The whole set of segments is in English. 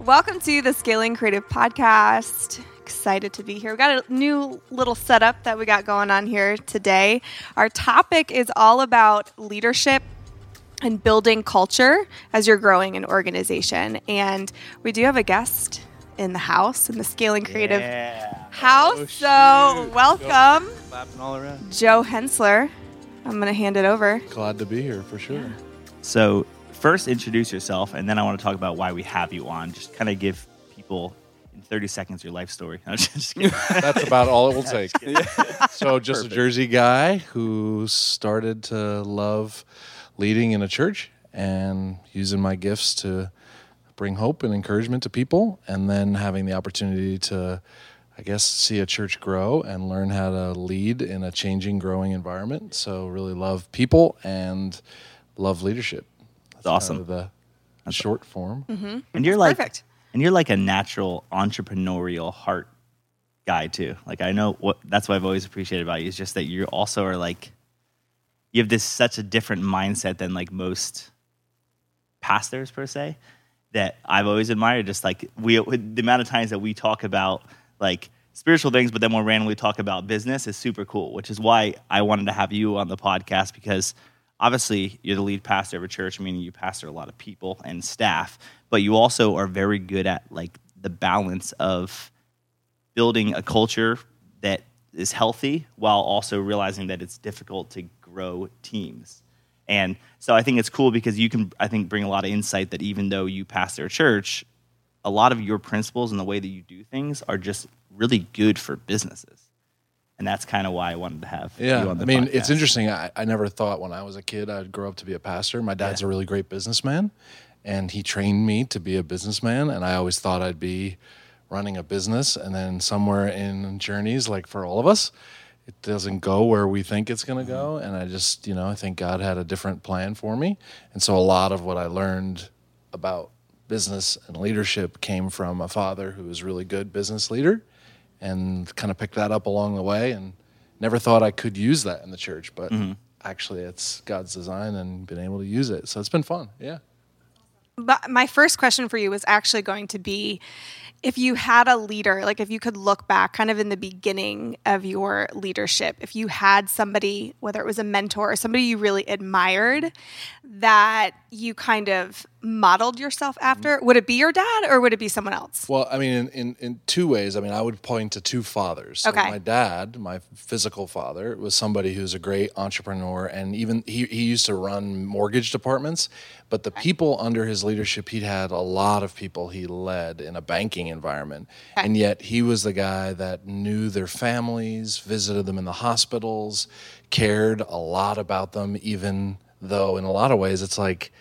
Welcome to the Scaling Creative Podcast. Excited to be here. We got a new little setup that we got going on here today. Our topic is all about leadership and building culture as you're growing an organization. And we do have a guest in the house in the Scaling Creative Yeah. house. Oh, so, welcome, Clapping all around. Joe Hensler. I'm going to hand it over. Glad to be here for sure. So, first introduce yourself, and then I want to talk about why we have you on. Just kind of give people in 30 seconds your life story. That's about all it will take. So, just Perfect. a Jersey guy who started to love leading in a church and using my gifts to bring hope and encouragement to people, and then having the opportunity to, I guess, see a church grow and learn how to lead in a changing, growing environment. So, really love people and love leadership. That's kind awesome. of the short form. Mm-hmm. and you're like, Perfect. and you're like a natural entrepreneurial heart guy too. Like I know what that's what I've always appreciated about you is just that you also are like, you have this such a different mindset than like most pastors per se that I've always admired. Just like we, the amount of times that we talk about like spiritual things, but then we'll randomly talk about business is super cool. Which is why I wanted to have you on the podcast because obviously you're the lead pastor of a church, meaning you pastor a lot of people and staff, but you also are very good at like the balance of building a culture that is healthy while also realizing that it's difficult to grow teams. And so I think it's cool because you can, I think, bring a lot of insight that even though you pastor a church, a lot of your principles and the way that you do things are just really good for businesses. And that's kind of why I wanted to have Yeah, you on the I mean, it's interesting. I, I never thought when I was a kid I'd grow up to be a pastor. My dad's a really great businessman, and he trained me to be a businessman. And I always thought I'd be running a business. And then somewhere in journeys, like for all of us, it doesn't go where we think it's going to mm-hmm. go. And I just, you know, I think God had a different plan for me. And so a lot of what I learned about business and leadership came from a father who was a really good business leader and kind of picked that up along the way and never thought I could use that in the church, but mm-hmm. actually it's God's design and been able to use it. So it's been fun. Yeah. But my first question for you was actually going to be if you had a leader, like if you could look back kind of in the beginning of your leadership, if you had somebody, whether it was a mentor or somebody you really admired that you kind of modeled yourself after, would it be your dad or would it be someone else? Well, I mean, in, in, in two ways. I mean, I would point to two fathers. So Okay. My dad, my physical father, was somebody who's a great entrepreneur, and even he, he used to run mortgage departments. But the people under his leadership, he had a lot of people he led in a banking environment. And yet he was the guy that knew their families, visited them in the hospitals, cared a lot about them, even though in a lot of ways it's like,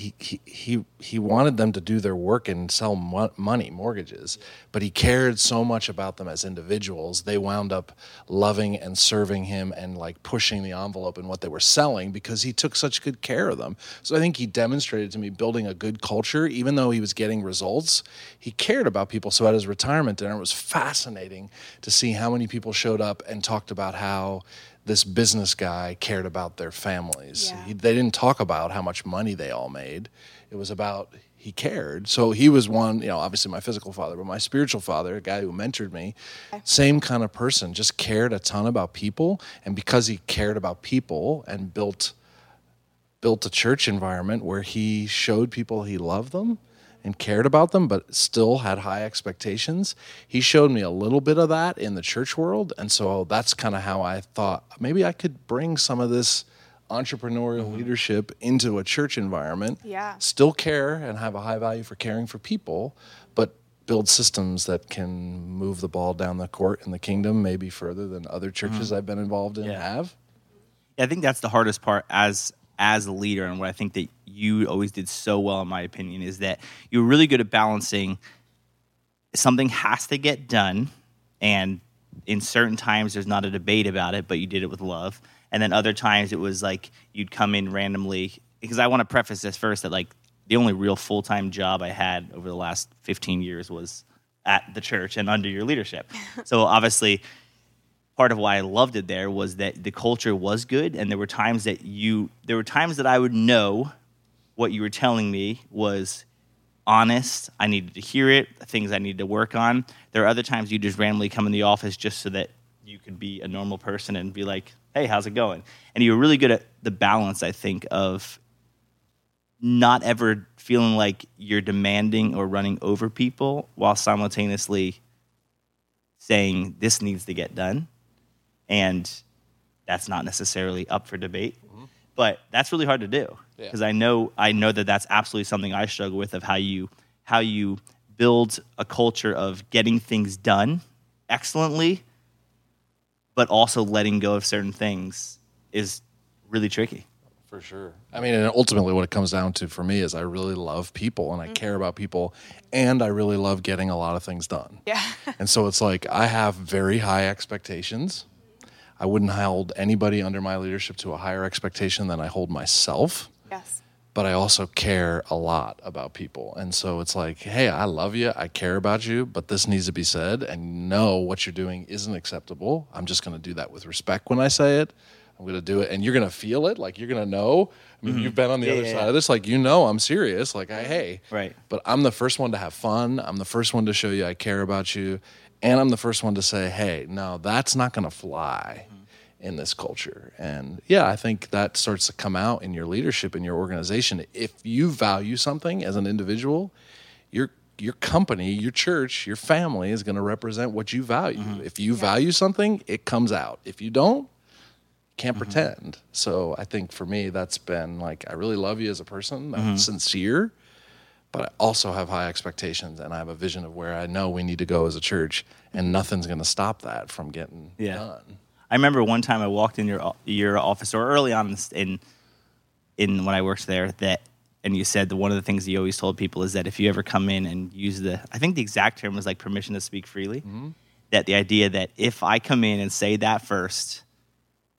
he, he he he wanted them to do their work and sell mo- money mortgages but he cared so much about them as individuals they wound up loving and serving him and like pushing the envelope in what they were selling because he took such good care of them. So i think he demonstrated to me building a good culture even though he was getting results he cared about people. So at his retirement dinner it was fascinating to see how many people showed up and talked about how this business guy cared about their families. Yeah. He, they didn't talk about how much money they all made. It was about he cared. So he was one, you know, obviously my physical father, but my spiritual father, a guy who mentored me, same kind of person, just cared a ton about people. And because he cared about people and built built a church environment where he showed people he loved them and cared about them, but still had high expectations. He showed me a little bit of that in the church world. And so that's kind of how I thought maybe I could bring some of this entrepreneurial mm-hmm. leadership into a church environment. Yeah. Still care and have a high value for caring for people, but build systems that can move the ball down the court in the kingdom, maybe further than other churches mm-hmm. I've been involved in Yeah. have. I think that's the hardest part as as a leader, and what I think that you always did so well, in my opinion, is that you're really good at balancing. Something has to get done, and in certain times there's not a debate about it, but you did it with love. And then other times it was like you'd come in randomly. Because I want to preface this first that like the only real full time job I had over the last 15 years was at the church and under your leadership. so obviously part of why I loved it there was that the culture was good, and there were times that you there were times that I would know what you were telling me was honest. I needed to hear it, things I needed to work on. There are other times you just randomly come in the office just so that you could be a normal person and be like, hey, how's it going? And you were really good at the balance, I think, of not ever feeling like you're demanding or running over people while simultaneously saying this needs to get done. And that's not necessarily up for debate. But that's really hard to do Yeah. because I know I know that that's absolutely something I struggle with of how you how you build a culture of getting things done excellently, but also letting go of certain things is really tricky. For sure. I mean, and ultimately, what it comes down to for me is I really love people and I mm-hmm. care about people, and I really love getting a lot of things done. Yeah. And so it's like I have very high expectations. I wouldn't hold anybody under my leadership to a higher expectation than I hold myself. yes. But I also care a lot about people. And so it's like, hey, I love you. I care about you, but this needs to be said. And you know what you're doing isn't acceptable. I'm just going to do that with respect when I say it. I'm going to do it. And you're going to feel it. Like you're going to know. I mean, mm-hmm. you've been on the Yeah, other yeah, side yeah. of this. Like, you know, I'm serious. Like, I, hey. Right. But I'm the first one to have fun. I'm the first one to show you I care about you. And I'm the first one to say, hey, no, that's not going to fly in this culture. And yeah, I think that starts to come out in your leadership in your organization. If you value something as an individual, your your company, your church, your family is going to represent what you value. Mm-hmm. If you value something, it comes out. If you don't, can't mm-hmm. pretend. So I think for me, that's been like I really love you as a person. I'm mm-hmm. sincere, but I also have high expectations, and I have a vision of where I know we need to go as a church, and nothing's going to stop that from getting Yeah. done. I remember one time I walked in your your office or early on in in, when I worked there that and you said that one of the things you always told people is that if you ever come in and use the I think the exact term was like permission to speak freely. Mm-hmm. That the idea that if I come in and say that first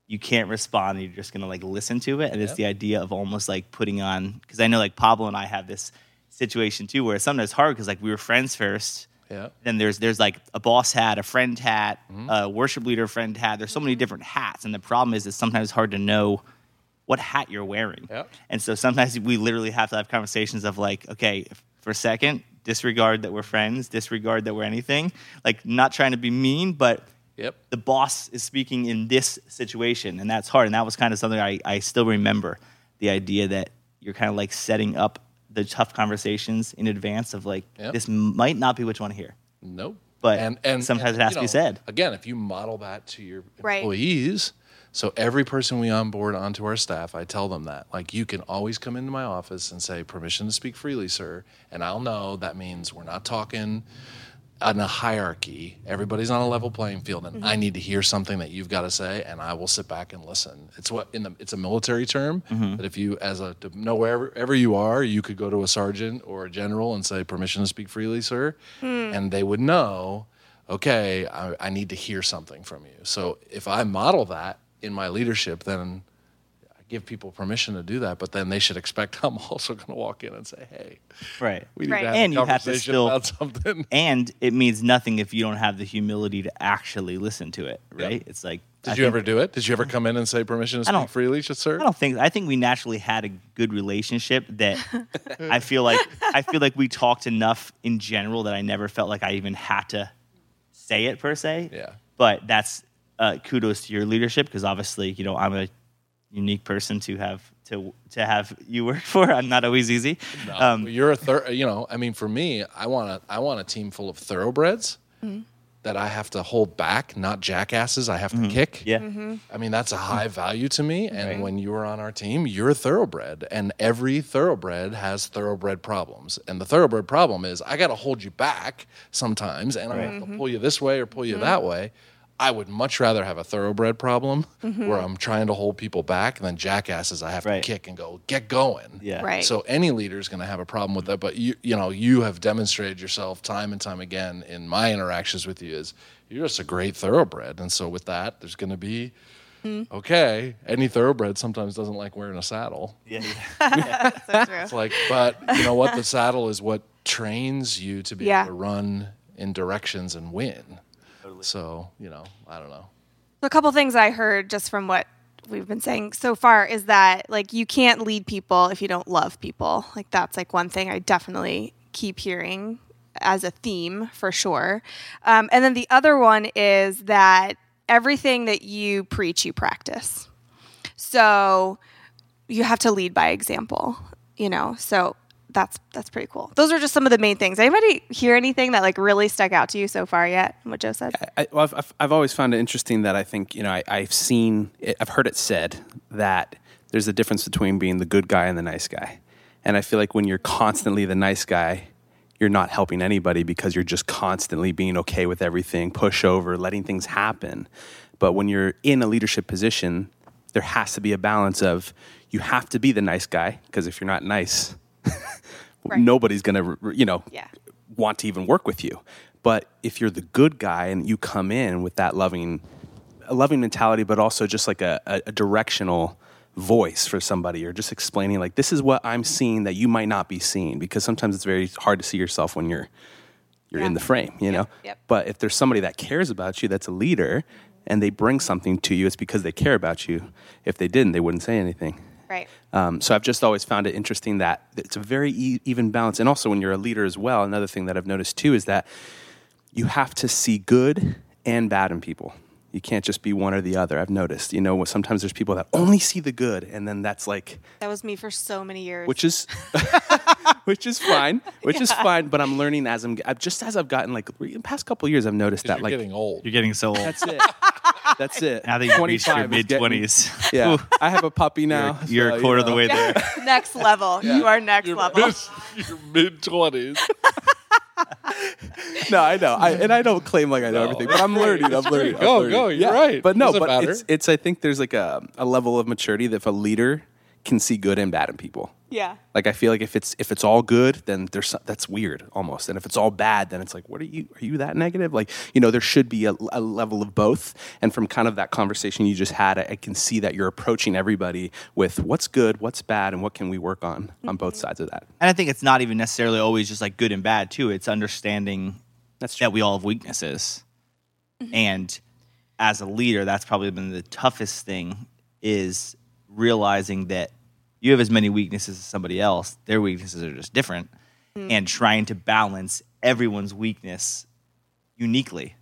you can't respond you're just going to like listen to it. And it's the idea of almost like putting on because I know like Pablo and I have this situation too where sometimes it's sometimes hard because like we were friends first Yeah. then there's there's like a boss hat, a friend hat, mm-hmm. a worship leader friend hat. There's so many mm-hmm. different hats, and the problem is it's sometimes hard to know what hat you're wearing. Yep. And so sometimes we literally have to have conversations of like, okay, for a second, disregard that we're friends, disregard that we're anything. Like not trying to be mean, but Yep. the boss is speaking in this situation, and that's hard. And that was kind of something I, I still remember the idea that you're kind of like setting up the tough conversations in advance of like Yep. this might not be what you want to hear. Nope. But and sometimes it has you to be said. Again, if you model that to your Right. employees, so every person we onboard onto our staff, I tell them that. Like you can always come into my office and say, permission to speak freely, sir. And I'll know that means we're not talking on a hierarchy. Everybody's on a level playing field, and I mm-hmm. need to hear something that you've got to say, and I will sit back and listen. It's what in the it's a military term mm-hmm. that if you, as a know wherever wherever you are, you could go to a sergeant or a general and say, "Permission to speak freely, sir," hmm. and they would know. Okay, I, I need to hear something from you. So if I model that in my leadership, then give people permission to do that. But then they should expect I'm also going to walk in and say, "Hey, Right. we need Right. to have And a you have to conversation still- about something." And it means nothing if you don't have the humility to actually listen to it, right? Yep. It's like Did I you think- ever do it? Did you ever come in and say permission to don't- speak freely, sir? I don't think I think we naturally had a good relationship that I feel like I feel like we talked enough in general that I never felt like I even had to say it per se. Yeah. But that's uh, kudos to your leadership because obviously you know I'm a unique person to have to to have you work for. I'm not always easy. Um, You're a thir- you know, I mean, for me, I want a, I want a team full of thoroughbreds mm-hmm. that I have to hold back, not jackasses. I have to mm-hmm. kick. yeah. Mm-hmm. I mean, that's a high value to me. And when you are on our team, you're a thoroughbred. And every thoroughbred has thoroughbred problems. And the thoroughbred problem is I got to hold you back sometimes and I have to pull you this way or pull you that way. I would much rather have a thoroughbred problem mm-hmm. where I'm trying to hold people back than jackasses I have Right. to kick and go, get going. Yeah. Right. So any leader is going to have a problem with that. But you, you know, you have demonstrated yourself time and time again in my interactions with you is you're just a great thoroughbred. And so with that, there's going to be mm-hmm. okay. Any thoroughbred sometimes doesn't like wearing a saddle. Yeah. So true. It's like, but you know what? The saddle is what trains you to be Yeah. able to run in directions and win. So you know, I don't know. A couple things I heard just from what we've been saying so far is that like you can't lead people if you don't love people. Like that's like one thing I definitely keep hearing as a theme for sure. Um, and then the other one is that everything that you preach, you practice. So you have to lead by example, you know. So that's that's pretty cool. Those are just some of the main things. Anybody hear anything that like really stuck out to you so far yet? What Joe said. I, well, I've, I've, always found it interesting that I think you know I, I've seen it, I've heard it said that there's a difference between being the good guy and the nice guy, and I feel like when you're constantly the nice guy, you're not helping anybody because you're just constantly being okay with everything, push over, letting things happen. But when you're in a leadership position, there has to be a balance of you have to be the nice guy because if you're not nice, Right. nobody's gonna you know Yeah. want to even work with you. But if you're the good guy and you come in with that loving, a loving mentality, but also just like a, a, a directional voice for somebody, or just explaining like this is what I'm seeing that you might not be seeing, because sometimes it's very hard to see yourself when you're you're in the frame, you know. yep. But if there's somebody that cares about you, that's a leader, and they bring something to you, it's because they care about you. If they didn't, they wouldn't say anything. Right. Um, so I've just always found it interesting that it's a very e- even balance. And also, when you're a leader as well, another thing that I've noticed too is that you have to see good and bad in people. You can't just be one or the other. I've noticed. You know, sometimes there's people that only see the good, and then that's like, That was me for so many years. which is, which is fine, which is fine. But I'm learning as I'm, just as I've gotten like the past couple of years, I've noticed that You're like getting old. You're getting so old. that's it. That's it. now that you've reached your mid twenties, Yeah, I have a puppy now. you're, you're so, a you quarter of the know. way there. next level. You are next level. Your mid twenties. No, I know, I, and I don't claim like I know everything, but I'm learning. I'm learning. I'm Go, learning. go, you're right. But no, Doesn't but matter. it's it's. I think there's like a a level of maturity that if a leader can see good and bad in people. Yeah. Like I feel like if it's if it's all good, then there's that's weird almost, and if it's all bad, then it's like, what are you? Are you that negative? Like you know, there should be a, a level of both. And from kind of that conversation you just had, I, I can see that you're approaching everybody with what's good, what's bad, and what can we work on on both mm-hmm. sides of that. And I think it's not even necessarily always just like good and bad too. It's understanding That's true. that we all have weaknesses. Mm-hmm. And as a leader, that's probably been the toughest thing is realizing that you have as many weaknesses as somebody else. Their weaknesses are just different. Mm-hmm. And trying to balance everyone's weakness uniquely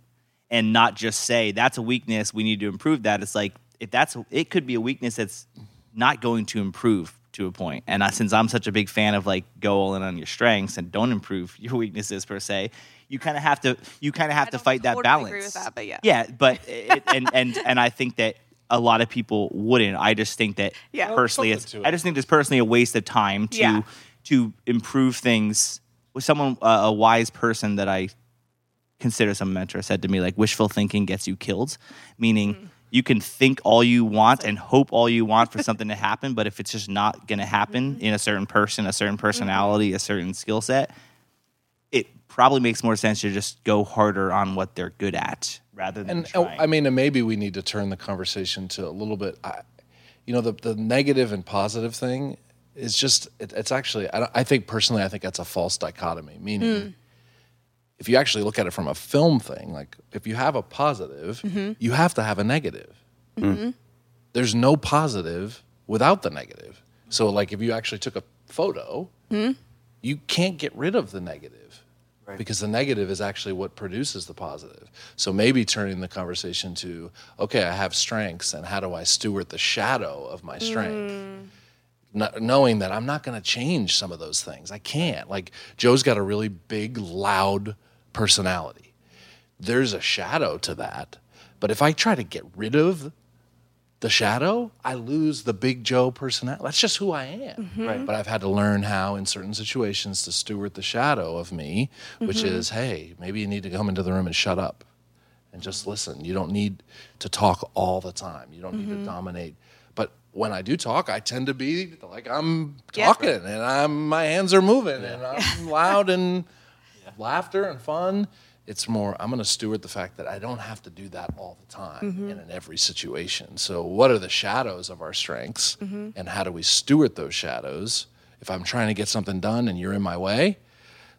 and not just say that's a weakness, we need to improve that. It's like if that's it could be a weakness that's not going to improve to a point. And I, since I'm such a big fan of like go all in on your strengths and don't improve your weaknesses per se, you kind of have to you kind of have to don't fight that balance. agree with that, but yeah. Yeah, but it, and and and I think that a lot of people wouldn't. I just think that Yeah. personally, it's, it. I just think it's personally a waste of time to Yeah. to improve things. With someone, uh, a wise person that I consider some mentor said to me, like wishful thinking gets you killed, meaning. Mm. You can think all you want and hope all you want for something to happen, but if it's just not going to happen Mm-hmm. in a certain person, a certain personality, a certain skill set, it probably makes more sense to just go harder on what they're good at rather than And oh, trying. I mean, and maybe we need to turn the conversation to a little bit. I, you know, the the negative and positive thing is just. It, it's actually. I, don't- I think personally, I think that's a false dichotomy. Meaning, hmm. if you actually look at it from a film thing, like if you have a positive, mm-hmm. you have to have a negative. Mm-hmm. Hmm. There's no positive without the negative. So, like, if you actually took a photo, hmm. you can't get rid of the negative because the negative is actually what produces the positive. So maybe turning the conversation to, okay, I have strengths, and how do I steward the shadow of my strength? Mm. Kn- knowing that I'm not going to change some of those things. I can't. Like Joe's got a really big, loud personality. There's a shadow to that. But if I try to get rid of the shadow, I lose the big Joe personality. That's just who I am. Mm-hmm. Right. But I've had to learn how, in certain situations, to steward the shadow of me, which mm-hmm. is, hey, maybe you need to come into the room and shut up and just listen. You don't need to talk all the time. You don't need to mm-hmm. dominate. But when I do talk, I tend to be like I'm Yeah. talking and I'm my hands are moving and I'm loud and laughter and fun. It's more I'm going to steward the fact that I don't have to do that all the time and in every situation. So what are the shadows of our strengths mm-hmm. and how do we steward those shadows? If I'm trying to get something done and you're in my way,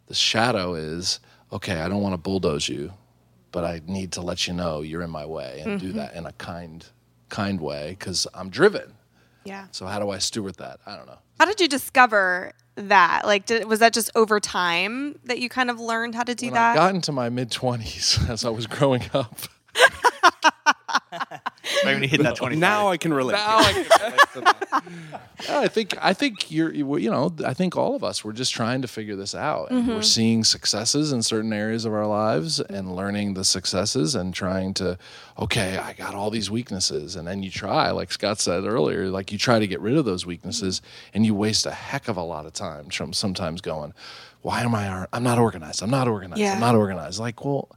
the shadow is okay, I don't want to bulldoze you, but I need to let you know you're in my way and do mm-hmm. that in a kind kind way cuz I'm driven. Yeah. So how do I steward that? I don't know. How did you discover that? Like, did, was that just over time that you kind of learned how to do when that? I got into my mid twenties as I was growing up. Right when you hit that twenty. Now I can relate. Now I can relate. Yeah, I think I think you're you you know I think all of us we're just trying to figure this out. And We're mm-hmm. seeing successes in certain areas of our lives and learning the successes and trying to okay I got all these weaknesses and then you try like Scott said earlier like you try to get rid of those weaknesses mm-hmm. and you waste a heck of a lot of time from sometimes going why am I I'm not organized I'm not organized Yeah. I'm not organized like well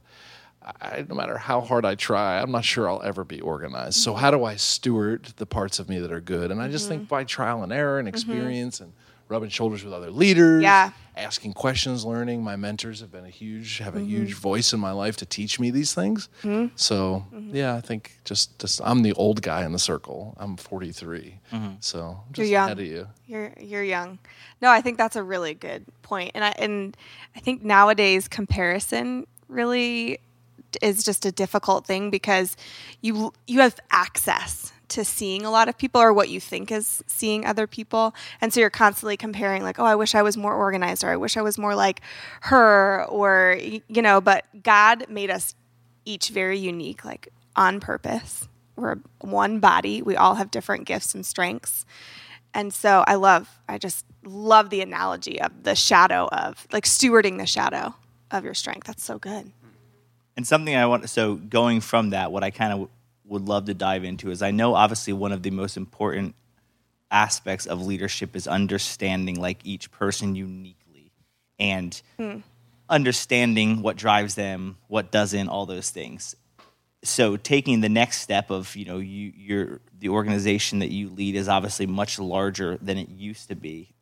I, no matter how hard I try, I'm not sure I'll ever be organized. So how do I steward the parts of me that are good? And I just think mm-hmm. by trial and error and mm-hmm. experience and rubbing shoulders with other leaders, Yeah. asking questions, learning. My mentors have been a huge, have a mm-hmm. huge voice in my life to teach me these things. So yeah, I think just, just I'm the old guy in the circle. I'm 43, so I'm just young. ahead of you. You're you're young. No, I think that's a really good point. And I and I think nowadays comparison really is just a difficult thing because you you have access to seeing a lot of people or what you think is seeing other people. And so you're constantly comparing like, "Oh, I wish I was more organized or I wish I was more like her or you know, but God made us each very unique like on purpose. We're one body. We all have different gifts and strengths. And so I love, I just love the analogy of the shadow of like stewarding the shadow of your strength. That's so good. And something I want, so going from that, what I kind of would love to dive into is I know obviously one of the most important aspects of leadership is understanding like each person uniquely and hmm. understanding what drives them, what doesn't, all those things. So taking the next step of, you know, you your the organization that you lead is obviously much larger than it used to be.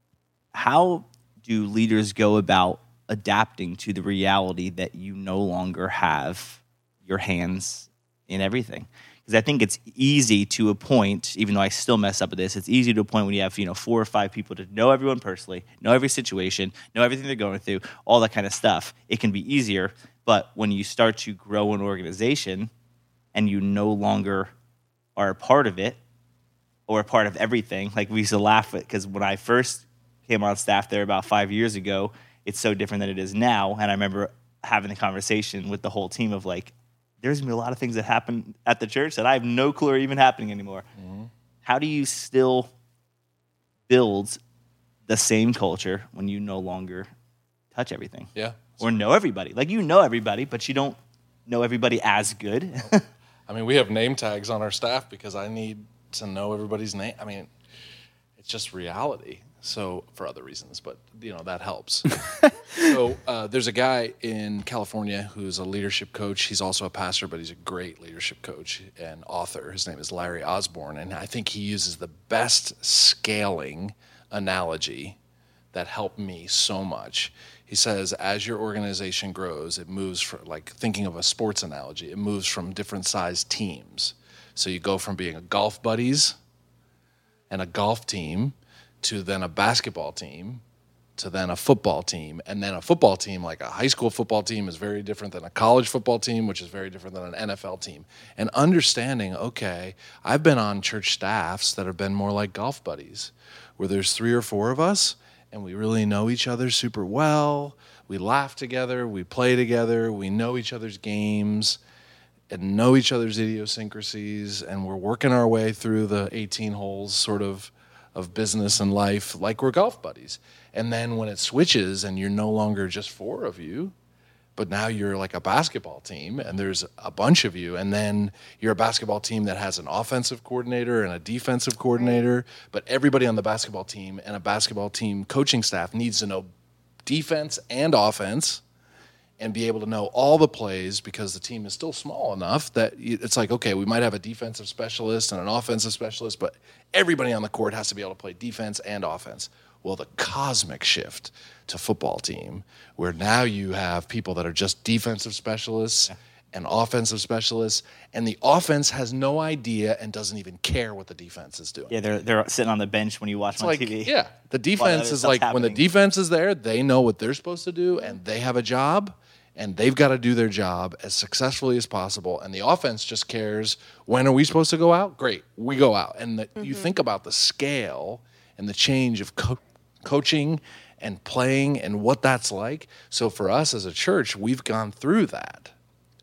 How do leaders go about adapting to the reality that you no longer have your hands in everything? Because I think it's easy to a point, even though I still mess up at this, it's easy to a point when you have, you know, four or five people to know everyone personally, know every situation, know everything they're going through, all that kind of stuff. It can be easier. But when you start to grow an organization and you no longer are a part of it or a part of everything, like we used to laugh at, because when I first came on staff there about five years ago, it's so different than it is now. And I remember having the conversation with the whole team of like, there's gonna be a lot of things that happen at the church that I have no clue are even happening anymore. Mm-hmm. How do you still build the same culture when you no longer touch everything Yeah. or know everybody? Like you know everybody, but you don't know everybody as good. I mean, we have name tags on our staff because I need to know everybody's name. I mean, it's just reality. So for other reasons, but you know that helps. so uh, there's a guy in California who's a leadership coach. He's also a pastor, but he's a great leadership coach and author. His name is Larry Osborne, and I think he uses the best scaling analogy that helped me so much. He says, as your organization grows, it moves from, like thinking of a sports analogy, it moves from different sized teams. So you go from being a golf buddies and a golf team to then a basketball team to then a football team and then a football team like a high school football team is very different than a college football team which is very different than an NFL team. And understanding okay I've been on church staffs that have been more like golf buddies where there's three or four of us and we really know each other super well. We laugh together we play together we know each other's games and know each other's idiosyncrasies and we're working our way through the 18 holes sort of of business and life like we're golf buddies. And then when it switches and you're no longer just four of you but now you're like a basketball team and there's a bunch of you and then you're a basketball team that has an offensive coordinator and a defensive coordinator but everybody on the basketball team and a basketball team coaching staff needs to know defense and offense and be able to know all the plays because the team is still small enough that it's like okay we might have a defensive specialist and an offensive specialist but everybody on the court has to be able to play defense and offense. Well the cosmic shift to football team where now you have people that are just defensive specialists and offensive specialists and the offense has no idea and doesn't even care what the defense is doing. Yeah, they're they're sitting on the bench when you watch them on like TV. yeah the defense is like when the defense is there they know what they're supposed to do and they have a job and they've got to do their job as successfully as possible and the offense just cares when are we supposed to go out? Great we go out. And the, you mm-hmm. think about the scale and the change of co- coaching and playing and what that's like. So for us as a church, we've gone through that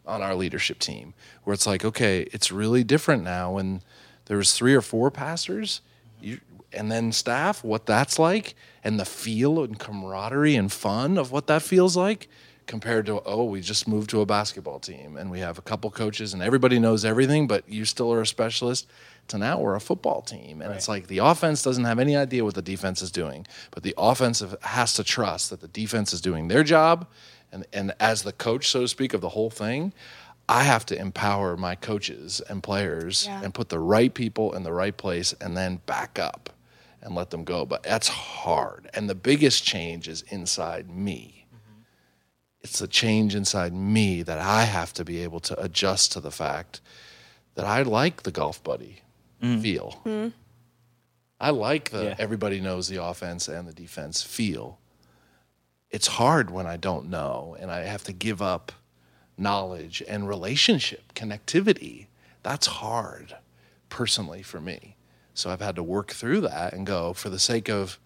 on our leadership team where it's like, okay, it's really different now when there's three or four pastors you, and then staff, what that's like, and the feel and camaraderie and fun of what that feels like compared to, oh, we just moved to a basketball team and we have a couple coaches and everybody knows everything, but you still are a specialist. To now we're a football team. And it's like the offense doesn't have any idea what the defense is doing, but the offensive has to trust that the defense is doing their job. And, and as the coach, so to speak, of the whole thing, I have to empower my coaches and players Yeah. and put the right people in the right place and then back up and let them go. But that's hard. And the biggest change is inside me. It's the change inside me that I have to be able to adjust to the fact that I like the golf buddy mm. feel. Hmm. I like the Yeah. everybody knows the offense and the defense feel. It's hard when I don't know and I have to give up knowledge and relationship connectivity. That's hard personally for me. So I've had to work through that and go for the sake of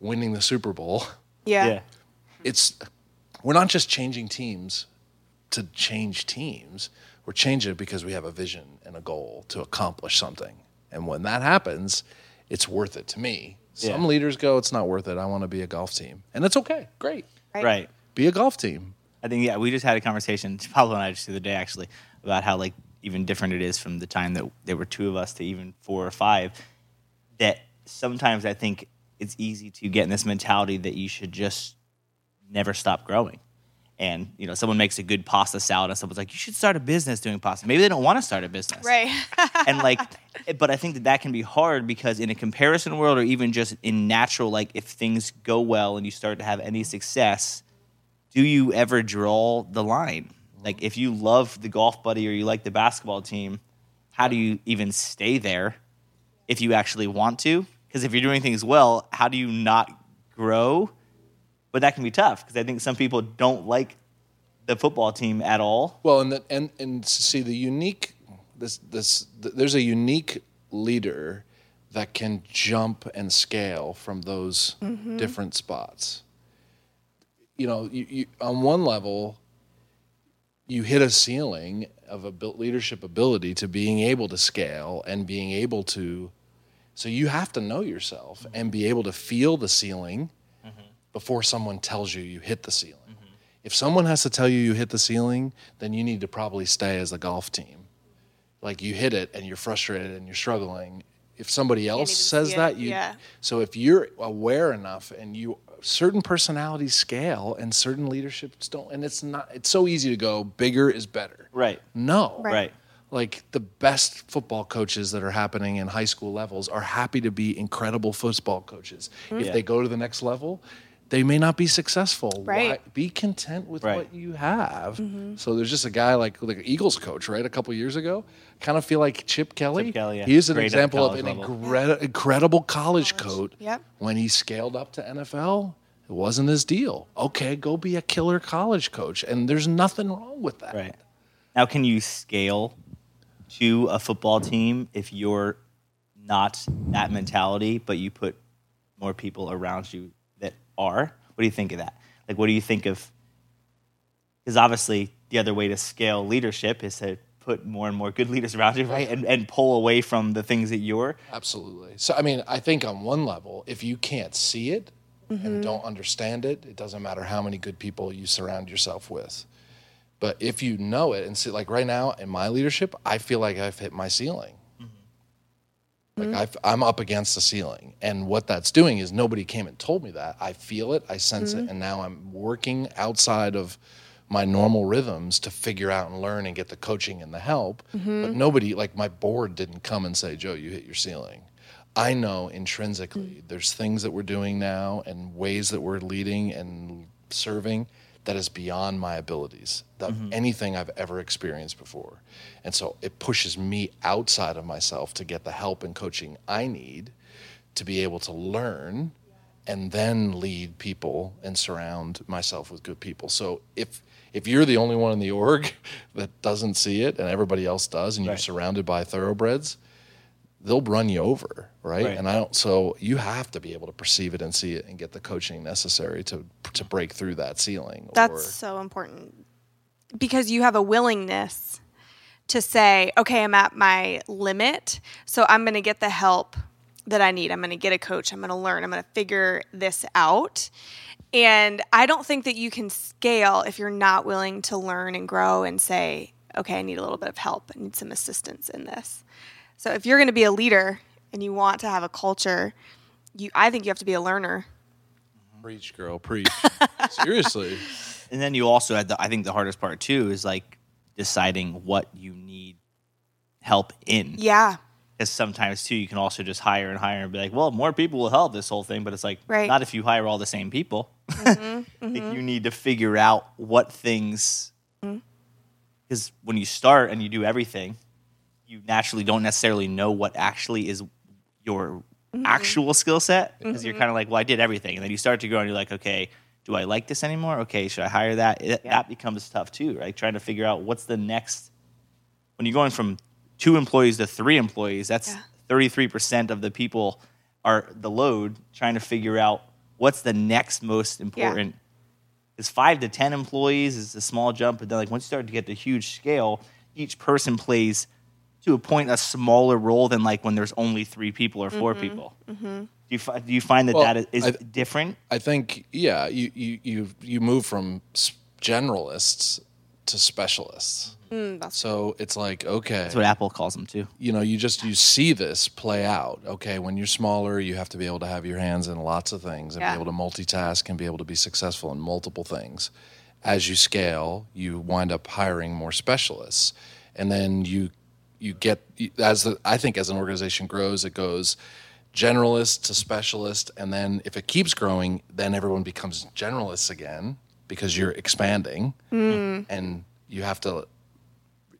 winning the Super Bowl. Yeah. Yeah. It's we're not just changing teams to change teams. We're changing it because we have a vision and a goal to accomplish something. And when that happens, it's worth it to me. Some Yeah. leaders go, it's not worth it. I want to be a golf team. And it's okay. Great. Right. Right. Be a golf team. I think yeah, we just had a conversation, Pablo and I just the other day actually, about how like even different it is from the time that there were two of us to even four or five. That sometimes I think it's easy to get in this mentality that you should just never stop growing. And you know, someone makes a good pasta salad, and someone's like, "You should start a business doing pasta." Maybe they don't want to start a business, Right. and like eh, but i think that that can be hard because in a comparison world or even just in natural like if things go well and you start to have any success do you ever draw the line like if you love the golf buddy or you like the basketball team how do you even stay there if you actually want to because if you're doing things well how do you not grow but that can be tough because i think some people don't like the football team at all Well, and the, and and see the unique this this th- there's a unique leader that can jump and scale from those mm-hmm. different spots. You know, you, you, on one level, you hit a ceiling of a built leadership ability to being able to scale and being able to. So you have to know yourself and be able to feel the ceiling before someone tells you you hit the ceiling. If someone has to tell you you hit the ceiling, then you need to probably stay as a golf team. Like you hit it and you're frustrated and you're struggling. If somebody else says that, you yeah. so if you're aware enough and you certain personalities scale and certain leaderships don't and it's not it's so easy to go bigger is better. right No. Right. right Like the best football coaches that are happening in high school levels are happy to be incredible football coaches. If Yeah. they go to the next level, they may not be successful. Right. Why, be content with Right. what you have. Mm-hmm. So there's just a guy like like Eagles coach, right? A couple years ago, kind of feel like Chip Kelly. Chip Kelly, yeah. He's an Great example of an incre- incredible college, coach. Yep. When he scaled up to NFL, it wasn't his deal. Okay, go be a killer college coach, and there's nothing wrong with that. Right. Now, can you scale to a football team if you're not that mentality, but you put more people around you that are? What do you think of that? Like, what do you think of? Because obviously, the other way to scale leadership is to put more and more good leaders around you, right? And, and pull away from the things that you're. Absolutely. So, I mean, I think on one level, if you can't see it and mm-hmm. don't understand it, it doesn't matter how many good people you surround yourself with. But if you know it and see, like right now in my leadership, I feel like I've hit my ceiling. Like mm-hmm. I've, I'm up against the ceiling. And what that's doing is nobody came and told me that. I feel it, I sense it, mm-hmm. and now I'm working outside of my normal rhythms to figure out and learn and get the coaching and the help. Mm-hmm. But nobody, like my board, didn't come and say, Joe, you hit your ceiling. I know intrinsically mm. there's things that we're doing now and ways that we're leading and serving that is beyond my abilities, that mm-hmm. anything I've ever experienced before. And so it pushes me outside of myself to get the help and coaching I need to be able to learn and then lead people and surround myself with good people. So if if you're the only one in the org that doesn't see it and everybody else does and you're surrounded by thoroughbreds, they'll run you over, right? Right. And I don't. So you have to be able to perceive it and see it and get the coaching necessary to to break through that ceiling. That's or- so important because you have a willingness to say, okay, I'm at my limit, so I'm going to get the help that I need. I'm going to get a coach. I'm going to learn. I'm going to figure this out. And I don't think that you can scale if you're not willing to learn and grow and say, okay, I need a little bit of help. I need some assistance in this. So if you're going to be a leader and you want to have a culture, you I think you have to be a learner. preach, girl, preach. Seriously. And then you also had the I think the hardest part too is like deciding what you need help in. Yeah. Because sometimes too you can also just hire and hire and be like, well, more people will help this whole thing, but it's like Right. not if you hire all the same people. Mm-hmm, mm-hmm. Like, you need to figure out what things mm-hmm. because when you start and you do everything, you naturally don't necessarily know what actually is your mm-hmm. actual skill set because you're mm-hmm. kind of like, well, I did everything, and then you start to grow and you're like, okay, do I like this anymore? Okay, should I hire that? It, That becomes tough too, right? Trying to figure out what's the next when you're going from two employees to three employees. That's Yeah. thirty three percent of the people are the load. Trying to figure out what's the next most important is five to ten employees is a small jump, but then like once you start to get to huge scale, each person plays to appoint a smaller role than like when there's only three people or 4 mm-hmm. people. Mm-hmm. Do you fi- do you find that Well, that is, is I- different? I think yeah, you you you you move from generalists to specialists. Mm, so it's like okay, That's what Apple calls them too. you know, you just you see this play out. Okay, when you're smaller, you have to be able to have your hands in lots of things and Yeah. be able to multitask and be able to be successful in multiple things. As you scale, you wind up hiring more specialists, and then you you get as the I think as an organization grows, it goes generalist to specialist, and then if it keeps growing, then everyone becomes generalists again because you're expanding, hmm. and you have to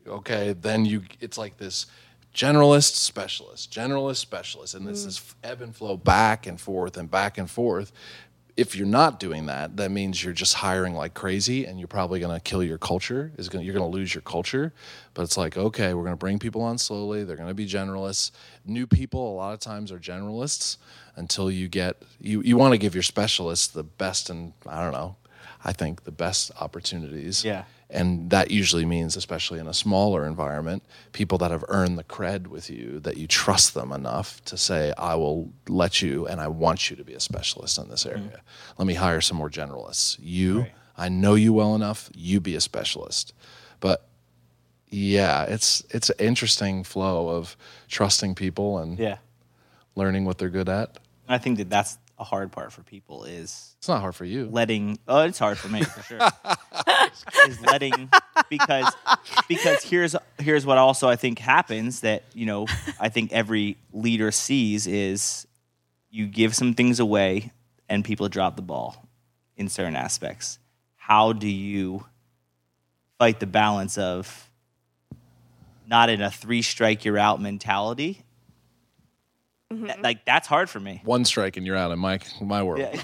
okay then you it's like this generalist specialist generalist specialist. And this hmm. is ebb and flow back and forth and back and forth if you're not doing that that means you're just hiring like crazy and you're probably going to kill your culture is going you're going to lose your culture. But it's like okay we're going to bring people on slowly. They're going to be generalists. New people a lot of times are generalists until you get you you want to give your specialists the best and i don't know i think the best opportunities Yeah. and that usually means, especially in a smaller environment, people that have earned the cred with you, that you trust them enough to say, I will let you and I want you to be a specialist in this area. Mm-hmm. Let me hire some more generalists. You, Right. I know you well enough, you be a specialist. But yeah, it's it's an interesting flow of trusting people and Yeah. learning what they're good at. I think that that's a hard part for people is It's not hard for you. letting oh it's hard for me for sure is letting because because here's here's what also i think happens that you know i think every leader sees is you give some things away and people drop the ball in certain aspects how do you fight the balance of not in a three strike you're out mentality That- like that's hard for me. One strike and you're out in my my world.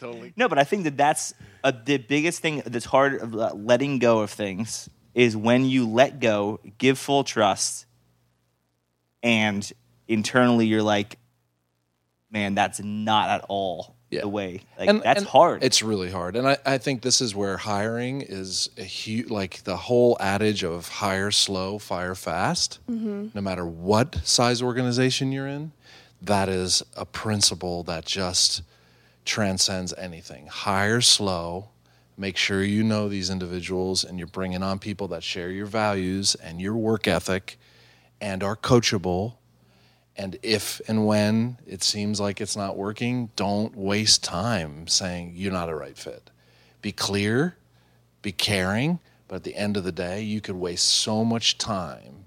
No, but I think that that's uh the biggest thing that's hard of uh, letting go of things is when you let go, give full trust, and internally you're like, man, that's not at all Yeah. the way. Like that's hard. It's really hard, and I, I think this is where hiring is a huge. Like the whole adage of hire slow, fire fast. Mm-hmm. No matter what size organization you're in, that is a principle that just transcends anything. Hire slow. Make sure you know these individuals, and you're bringing on people that share your values and your work ethic, and are coachable and if and when it seems like it's not working, don't waste time saying you're not a right fit. Be clear, be caring, but at the end of the day, you could waste so much time.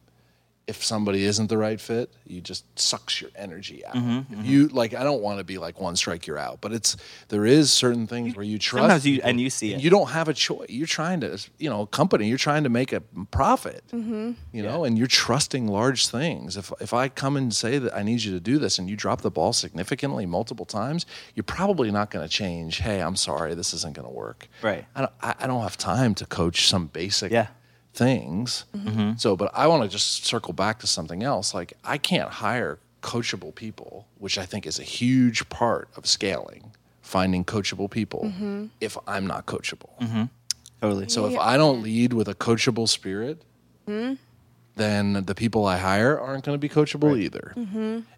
If somebody isn't the right fit, you just sucks your energy out. If you like, I don't want to be like one strike you're out, but it's there is certain things where you trust. Sometimes you- people, and you see it. You don't have a choice. You're trying to, you know, a company. You're trying to make a profit Mm-hmm. you know, and you're trusting large things. If if I come and say that I need you to do this, and you drop the ball significantly multiple times, you're probably not going to change. Hey, I'm sorry, this isn't going to work. Right. I don't, I I don't have time to coach some basic Yeah. Things. Mm-hmm. So, but I want to just circle back to something else. Like, I can't hire coachable people, which I think is a huge part of scaling, finding coachable people mm-hmm. if I'm not coachable. Mm-hmm. Totally. So if I don't lead with a coachable spirit, hmm? then the people I hire aren't going to be coachable either.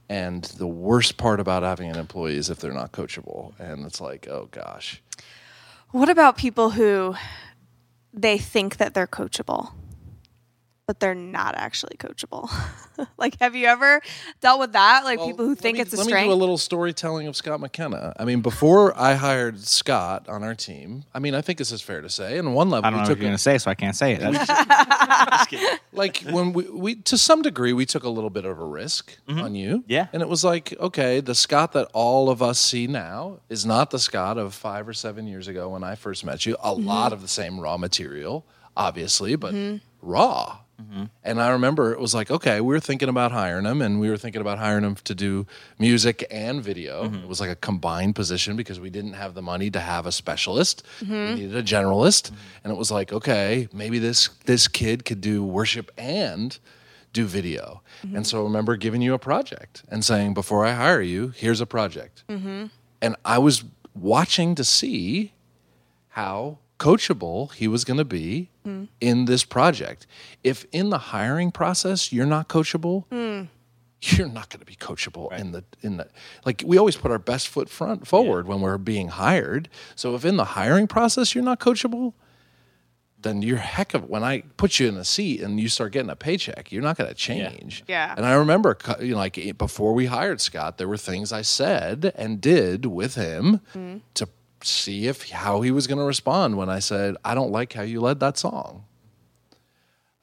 And the worst part about having an employee is if they're not coachable. And it's like, oh gosh. What about people who they think that they're coachable, but they're not actually coachable? like, have you ever dealt with that? Like people who think me- it's a let strength. me do a little storytelling of Scott McKenna. I mean, before I hired Scott on our team, I mean, I think this is fair to say. And one level, I don't we know what you're going to say, so I can't say it. That's- like when we, we to some degree we took a little bit of a risk on you Mm-hmm. Yeah. and it was like okay the scott that all of us see now is not the scott of five or seven years ago when i first met you a Mm-hmm. lot of the same raw material obviously but raw Mm-hmm. and i remember it was like okay we were thinking about hiring him and we were thinking about hiring him to do music and video. Mm-hmm. it was like a combined position because we didn't have the money to have a specialist. We needed a generalist. And it was like okay maybe this this kid could do worship and do video. And so I remember giving you a project and saying before i hire you here's a project. And i was watching to see how coachable he was going to be in this project. If in the hiring process you're not coachable, you're not going to be coachable in the in the like we always put our best foot front forward when we're being hired. So if in the hiring process you're not coachable, then you're heck of when I put you in a seat and you start getting a paycheck, you're not going to change. Yeah. And I remember, you know, like before we hired Scott, there were things I said and did with him mm. to see if how he was going to respond when I said, "I don't like how you led that song."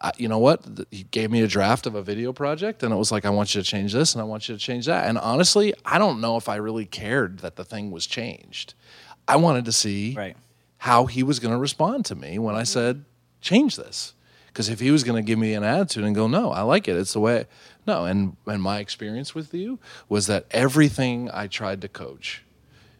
I, you know what? He gave me a draft of a video project, and it was like, "I want you to change this, and I want you to change that." And honestly, I don't know if I really cared that the thing was changed. I wanted to see Right. how he was going to respond to me when I mm-hmm. said, change this. Because if he was going to give me an attitude and go, no, I like it, it's the way. No, and, and my experience with you was that everything I tried to coach,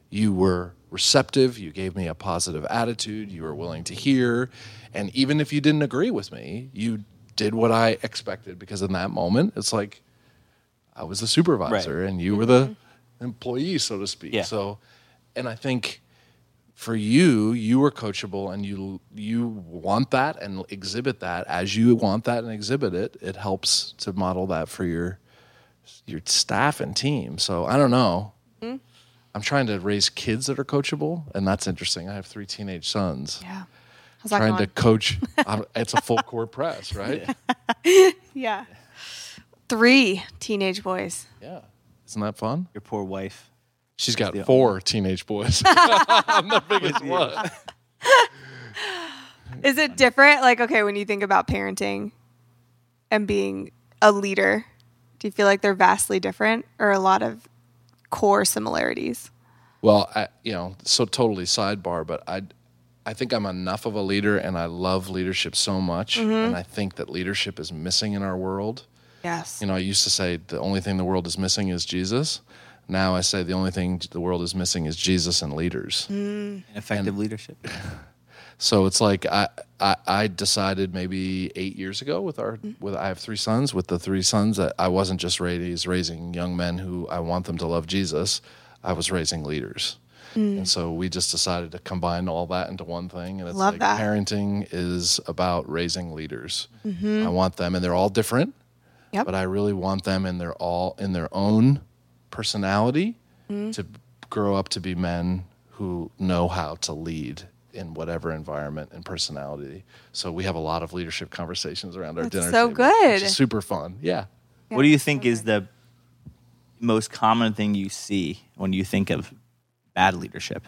you were receptive, you gave me a positive attitude, you were willing to hear. And even if you didn't agree with me, you did what I expected because in that moment, it's like I was the supervisor and you were the mm-hmm. employee, so to speak. Yeah. So, and I think for you, you were coachable and you you want that and exhibit that as you want that and exhibit it. It helps to model that for your your staff and team. So I don't know. I'm trying to raise kids that are coachable, and that's interesting. I have three teenage sons. yeah. How's that Trying to coach, I'm- it's a full court press, right? yeah. Three teenage boys. Yeah, isn't that fun? Your poor wife. She's got the- four teenage boys. I'm the biggest one. Is it different? Like, okay, when you think about parenting and being a leader, do you feel like they're vastly different or a lot of core similarities? Well, I, you know, so totally sidebar, but I, I think I'm enough of a leader, and I love leadership so much, mm-hmm. and I think that leadership is missing in our world. Yes. You know, I used to say the only thing the world is missing is Jesus. Now I say the only thing the world is missing is Jesus and leaders. Mm. Effective leadership. So it's like I, I I decided maybe eight years ago with our mm-hmm. with I have three sons with the three sons that I wasn't just raising raising young men who I want them to love Jesus. I was raising leaders. Mm. And so we just decided to combine all that into one thing. And it's Love like that. parenting is about raising leaders. Mm-hmm. I want them, and they're all different, Yep. but I really want them in their all in their own personality mm. to grow up to be men who know how to lead in whatever environment and personality. So we have a lot of leadership conversations around our That's dinner so table, good. which is super fun. Yeah. What do you think is the most common thing you see when you think of bad leadership?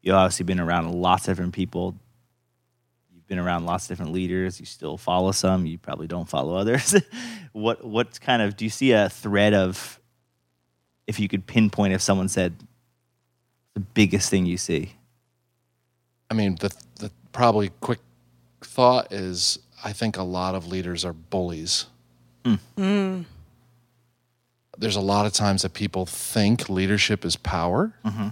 You've obviously been around lots of different people. You've been around lots of different leaders. You still follow some. You probably don't follow others. what what kind of do you see a thread of if you could pinpoint if someone said the biggest thing you see? I mean, the the probably quick thought is I think a lot of leaders are bullies. Hmm. Hmm. There's a lot of times that people think leadership is power. Mm-hmm.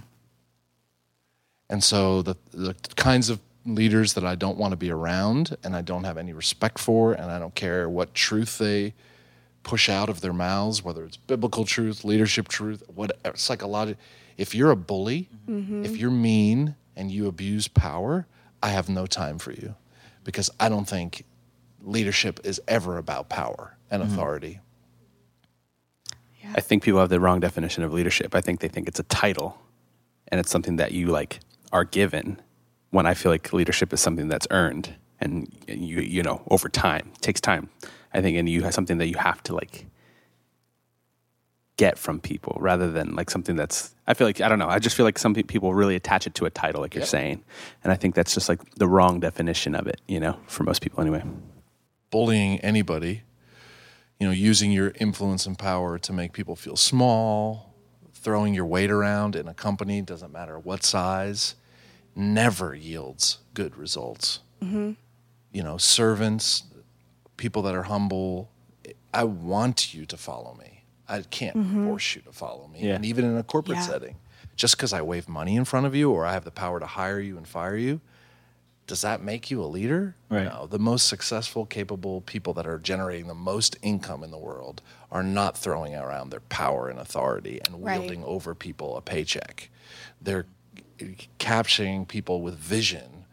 And so the, the kinds of leaders that I don't want to be around and I don't have any respect for, and I don't care what truth they push out of their mouths, whether it's biblical truth, leadership truth, what psychological. If you're a bully, mm-hmm. if you're mean and you abuse power, I have no time for you because I don't think leadership is ever about power and mm-hmm. authority. I think people have the wrong definition of leadership. I think they think it's a title and it's something that you like are given when I feel like leadership is something that's earned and you you know over time it takes time. I think and you have something that you have to like get from people rather than like something that's I feel like I don't know. I just feel like some people really attach it to a title like you're saying. And I think that's just like the wrong definition of it, you know, for most people anyway. bullying anybody, you know, using your influence and power to make people feel small, throwing your weight around in a company, doesn't matter what size, never yields good results. Mm-hmm. You know, servants, people that are humble, I want you to follow me. I can't force you to follow me. Yeah. And even in a corporate Yeah. setting, just because I wave money in front of you or I have the power to hire you and fire you, does that make you a leader? Right. No. The most successful, capable people that are generating the most income in the world are not throwing around their power and authority and Right. wielding over people a paycheck. They're capturing people with vision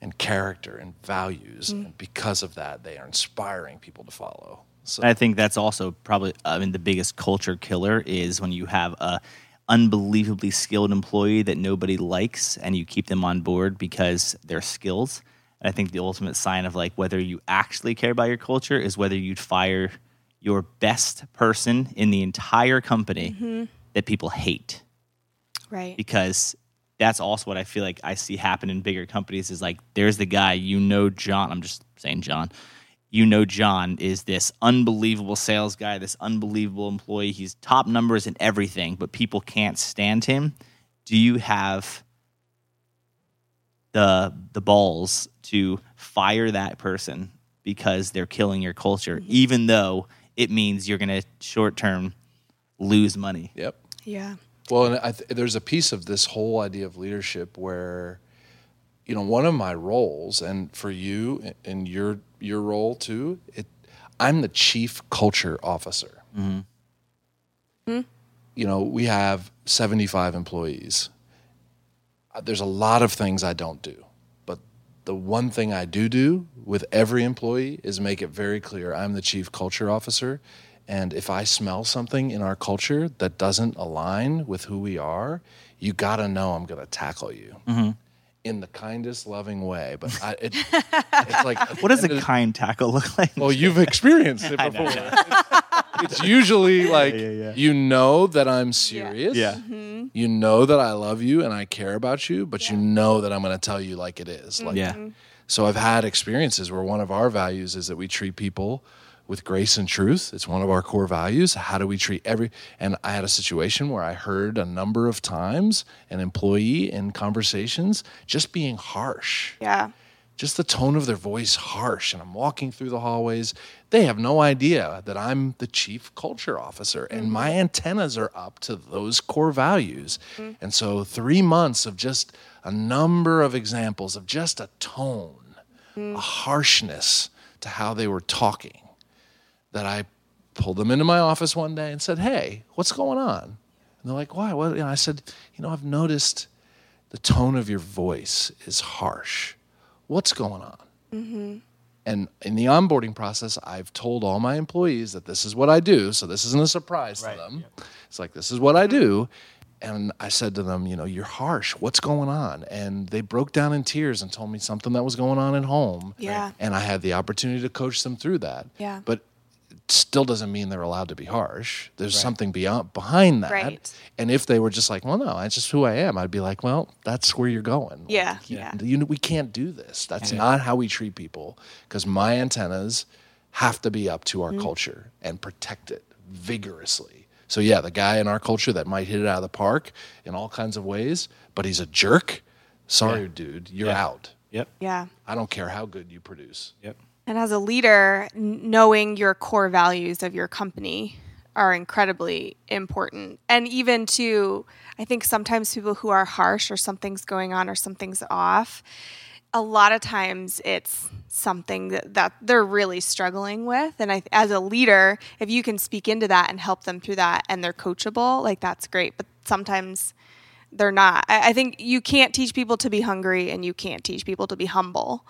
and character and values. Mm. And because of that, they are inspiring people to follow. So I think that's also probably I mean the biggest culture killer is when you have a unbelievably skilled employee that nobody likes and you keep them on board because they're skills. And I think the ultimate sign of like whether you actually care about your culture is whether you'd fire your best person in the entire company mm-hmm. that people hate Right. because that's also what I feel like I see happen in bigger companies is like there's the guy you know John I'm just saying John you know John is this unbelievable sales guy this unbelievable employee he's top numbers in everything but people can't stand him do you have the the balls to fire that person because they're killing your culture mm-hmm. even though it means you're going to short term lose money Yep. Yeah. Well, and I th- there's a piece of this whole idea of leadership where, you know, one of my roles, and for you and your your role too, it, I'm the chief culture officer. Hmm. Hmm. You know, we have 75 employees. Uh, There's a lot of things I don't do, but the one thing I do do with every employee is make it very clear I'm the chief culture officer. And if I smell something in our culture that doesn't align with who we are, you got to know I'm going to tackle you in the kindest, loving way. But I, it, it's like, what does a kind tackle look like well, you've experienced it I know, before. yeah. It's usually like yeah, yeah. you know that I'm serious. Yeah. Mm-hmm. You know that I love you and I care about you, but you know that I'm going to tell you like it is. Like Yeah. Mm-hmm. so I've had experiences where one of our values is that we treat people with grace and truth. It's one of our core values. How do we treat every and I had a situation where I heard a number of times an employee in conversations just being harsh. Yeah. just the tone of their voice harsh and i'm walking through the hallways. They have no idea that i'm the chief culture officer and mm-hmm. my antennas are up to those core values. Mm-hmm. And so three months of just a number of examples of just a tone a mm. harshness to how they were talking that i pulled them into my office one day and said hey what's going on and they're like why what and i said you know i've noticed the tone of your voice is harsh what's going on? Mm-hmm. And in the onboarding process, I've told all my employees that this is what I do. So this isn't a surprise to them. It's like, this is what I mm-hmm. do. And I said to them, you know, you're harsh. What's going on? And they broke down in tears and told me something that was going on at home. Yeah. And I had the opportunity to coach them through that. Yeah. But it still doesn't mean they're allowed to be harsh. There's something beyond behind that. Right. And if they were just like, well, no, that's just who I am, I'd be like, well, that's where you're going. Like, Yeah, you- yeah. you, we can't do this. That's not how we treat people because my antennas have to be up to Mm-hmm. our culture and protect it vigorously. So, yeah, the guy in our culture that might hit it out of the park in all kinds of ways, but he's a jerk. Sorry, dude, you're Yeah. out. Yep. Yeah. I don't care how good you produce. Yep. And as a leader, knowing your core values of your company are incredibly important. And even to, I think sometimes people who are harsh or something's going on or something's off, a lot of times it's something that, that they're really struggling with. And I, as a leader, if you can speak into that and help them through that and they're coachable, like that's great. But sometimes they're not. I, I think you can't teach people to be hungry and you can't teach people to be humble.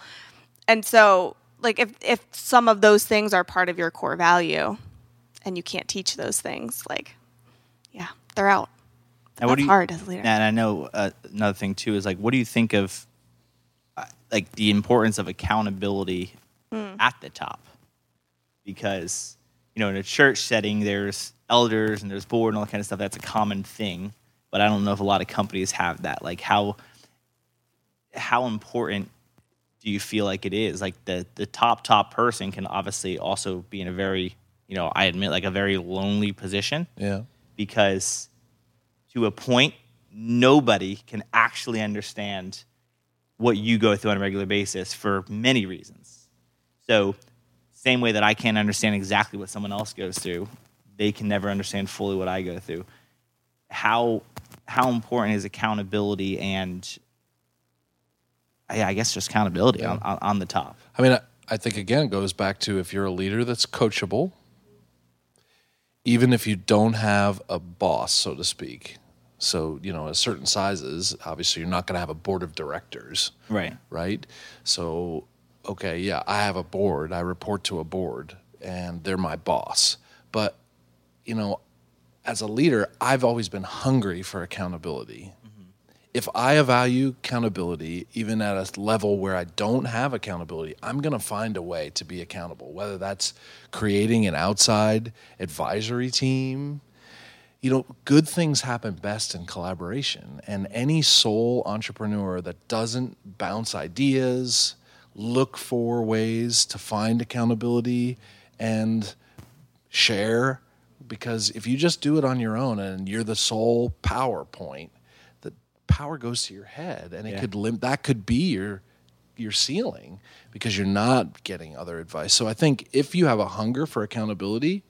And so, like, if, if some of those things are part of your core value and you can't teach those things, like, yeah, they're out. Now, That's do you, hard as a leader. And I know uh, another thing too is like, what do you think of uh, like the importance of accountability at the top? Because you know, in a church setting, there's elders and there's board and all that kind of stuff. That's a common thing, but I don't know if a lot of companies have that. Like, how how important do you feel like it is? Like the the top top person can obviously also be in a very you know I admit like a very lonely position Yeah. because to a point, nobody can actually understand what you go through on a regular basis for many reasons. So, same way that I can't understand exactly what someone else goes through, they can never understand fully what I go through. How how important is accountability and I guess just accountability on, on, on the top. I mean, I, I think again it goes back to if you're a leader that's coachable, even if you don't have a boss, so to speak. So, you know, at certain sizes, obviously you're not going to have a board of directors, Right. right? So, okay, yeah, I have a board, I report to a board, and they're my boss. But, you know, as a leader, I've always been hungry for accountability. If I value accountability, even at a level where I don't have accountability, I'm going to find a way to be accountable, whether that's creating an outside advisory team. You know, good things happen best in collaboration. And any sole entrepreneur that doesn't bounce ideas, look for ways to find accountability, and share because if you just do it on your own and you're the sole PowerPoint, power goes to your head and it Yeah. could lim- that could be your your ceiling because you're not getting other advice. So I think if you have a hunger for accountability,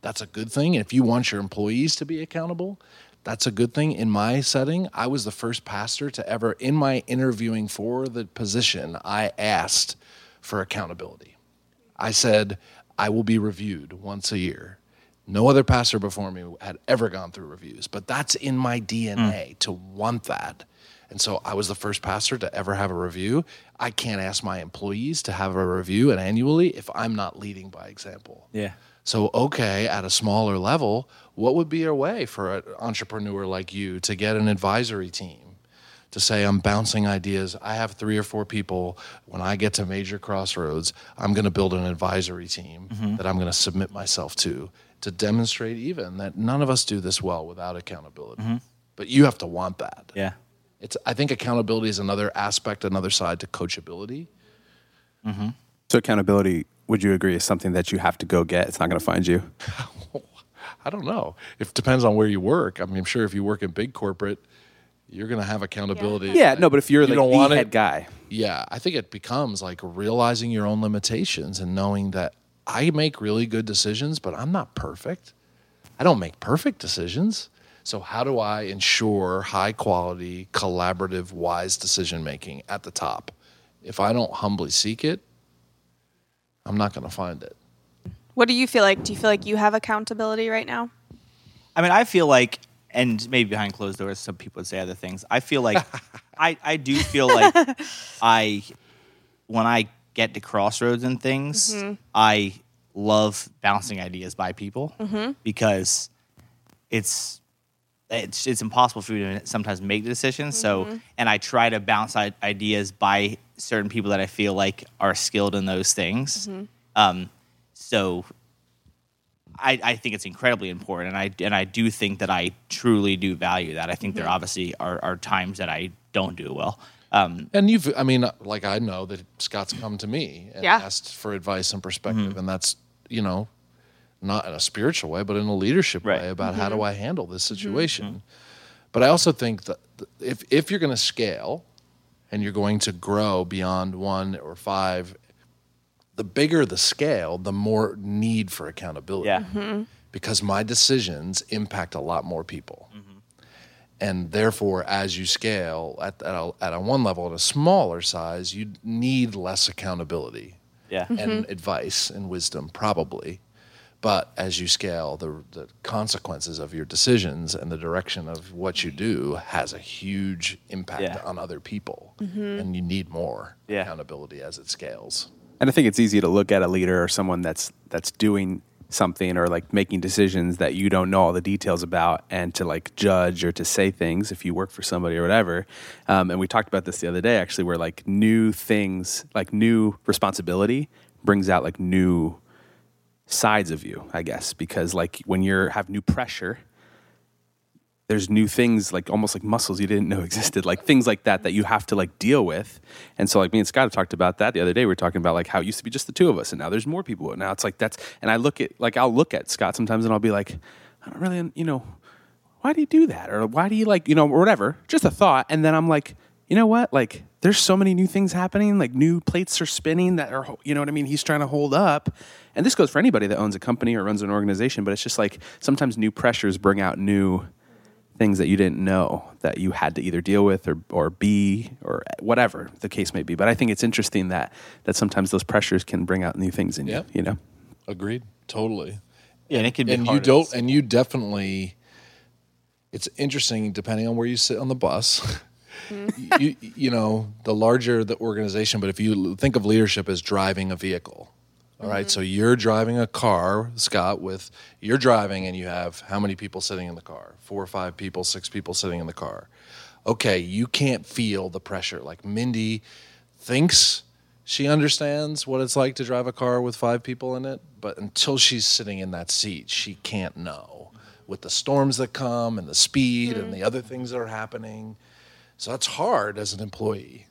that's a good thing. And if you want your employees to be accountable, that's a good thing. In my setting, I was the first pastor to ever, in my interviewing for the position, I asked for accountability. I said, I will be reviewed once a year. No other pastor before me had ever gone through reviews, but that's in my DNA mm. to want that. And so I was the first pastor to ever have a review. I can't ask my employees to have a review and annually if I'm not leading by example. Yeah. So, okay, at a smaller level, what would be a way for an entrepreneur like you to get an advisory team to say, I'm bouncing ideas? I have three or four people. When I get to major crossroads, I'm going to build an advisory team mm-hmm. that I'm going to submit myself to to demonstrate even that none of us do this well without accountability. Mm-hmm. But you have to want that. Yeah. It's, I think accountability is another aspect, another side to coachability. Mm-hmm. So accountability, would you agree, is something that you have to go get? It's not going to find you. I don't know. It depends on where you work. I mean, I'm sure if you work in big corporate, you're going to have accountability. Yeah, no, but if you're You like don't the want head it? guy, Yeah, I think it becomes like realizing your own limitations and knowing that I make really good decisions, but I'm not perfect. I don't make perfect decisions. So, how do I ensure high quality, collaborative, wise decision making at the top? If I don't humbly seek it, I'm not going to find it. What do you feel like? Do you feel like you have accountability right now? I mean, I feel like, and maybe behind closed doors, some people would say other things. I feel like, I, I do feel like I, when I get to crossroads and things, mm-hmm. I love bouncing ideas by people mm-hmm. because it's, it's it's impossible for you to sometimes make the decisions. So, mm-hmm. and I try to bounce ideas by certain people that I feel like are skilled in those things. Um, so I, I think it's incredibly important, and I and I do think that I truly do value that. I think there obviously are, are times that I don't do well. Um, And you've, I mean, like I know that Scott's come to me and Yeah. asked for advice and perspective, mm-hmm. and that's, you know, not in a spiritual way, but in a leadership Right. way about how do mm-hmm. I handle this mm-hmm. situation. But I also think that if if you're going to scale and you're going to grow beyond one or five, the bigger the scale, the more need for accountability yeah, because my decisions impact a lot more people. And therefore, as you scale at, at, a, at a one level, at a smaller size, you need less accountability Yeah. and mm-hmm. advice and wisdom, probably. But as you scale, the, the consequences of your decisions and the direction of what you do has a huge impact Yeah. on other people. Mm-hmm. And you need more Yeah. accountability as it scales. And I think it's easy to look at a leader or someone that's that's doing something or like making decisions that you don't know all the details about, and to like judge or to say things if you work for somebody or whatever. Um, and we talked about this the other day, actually, where like new things, like new responsibility, brings out like new sides of you, I guess, because like when you're have new pressure, there's new things like almost like muscles you didn't know existed, like things like that that you have to like deal with. And so like me and Scott have talked about that the other day. We were talking about like how it used to be just the two of us, and now there's more people. Now it's like that's. And I look at like I'll look at Scott sometimes, and I'll be like, I don't really, you know, why do you do that, or why do you like, you know, or whatever. Just a thought, and then I'm like, you know what, like. There's so many new things happening, like new plates are spinning that are, you know what I mean? He's trying to hold up. And this goes for anybody that owns a company or runs an organization, but it's just like sometimes new pressures bring out new, things that you didn't know that you had to either deal with or, or be or whatever the case may be. But I think it's interesting that that sometimes those pressures can bring out new things in Yeah. you. You know, Agreed. Totally. Yeah, and it could be and you don't and you definitely it's interesting depending on where you sit on the bus mm-hmm. you, you know the larger the organization but if you think of leadership as driving a vehicle all right so mm-hmm. you're driving a car scott with you're driving and you have how many people sitting in the car? Four or five people six people sitting in the car. Okay you can't feel the pressure. Like mindy thinks she understands what it's like to drive a car with five people in it, but until she's sitting in that seat, she can't know. With the storms that come and the speed and mm-hmm. the other things that are happening. So that's hard as an employee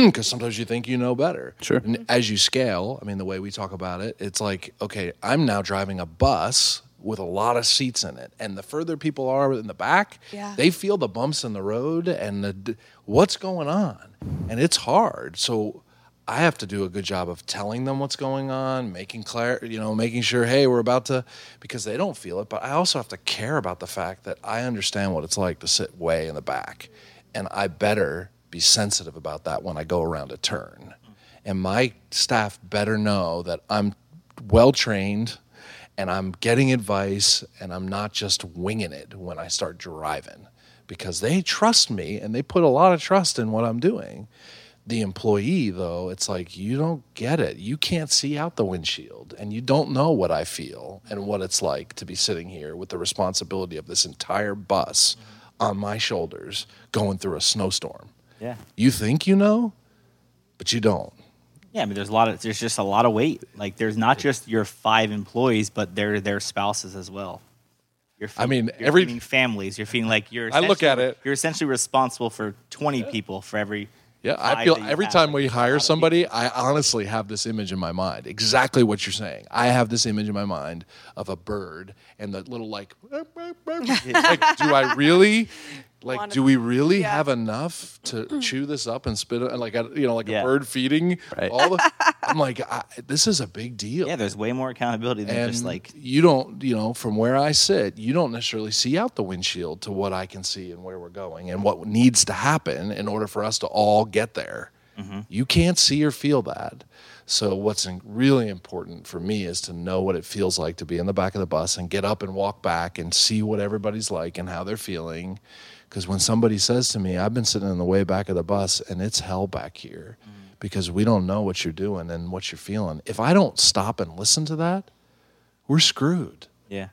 because sometimes you think you know better. Sure. And as you scale, I mean, the way we talk about it, it's like, okay, I'm now driving a bus with a lot of seats in it. And the further people are in the back, Yeah. they feel the bumps in the road and the, what's going on. And it's hard. So I have to do a good job of telling them what's going on, making clear, you know, making sure, hey, we're about to, because they don't feel it. But I also have to care about the fact that I understand what it's like to sit way in the back. And I better be sensitive about that when I go around a turn. And my staff better know that I'm well trained and I'm getting advice and I'm not just winging it when I start driving because they trust me and they put a lot of trust in what I'm doing. The employee, though, it's like you don't get it. You can't see out the windshield and you don't know what I feel and what it's like to be sitting here with the responsibility of this entire bus on my shoulders going through a snowstorm. Yeah. You think you know, but you don't. Yeah, I mean, there's a lot of there's just a lot of weight. Like, there's not just your five employees, but they're their spouses as well. You're I mean, you're every- feeding families. You're feeling like you're. I look at it- You're essentially responsible for 20 people for every. Yeah, I feel every time we Like, it's a hire somebody, I honestly have this image in my mind. Exactly what you're saying. I have this image in my mind of a bird and the little like, like do I really like do we really Yeah. have enough to chew this up and spit it like a, you know like Yeah. a bird feeding Right. all the I'm like I, this is a big deal. Yeah, there's way more accountability than and just like. you don't you know from where i sit you don't necessarily see out the windshield to what i can see and where we're going and what needs to happen in order for us to all get there mm-hmm. you can't see or feel that so what's really important for me is to know what it feels like to be in the back of the bus and get up and walk back and see what everybody's like and how they're feeling because when somebody says to me i've been sitting in the way back of the bus and it's hell back here mm. because we don't know what you're doing and what you're feeling if i don't stop and listen to that we're screwed. Yeah.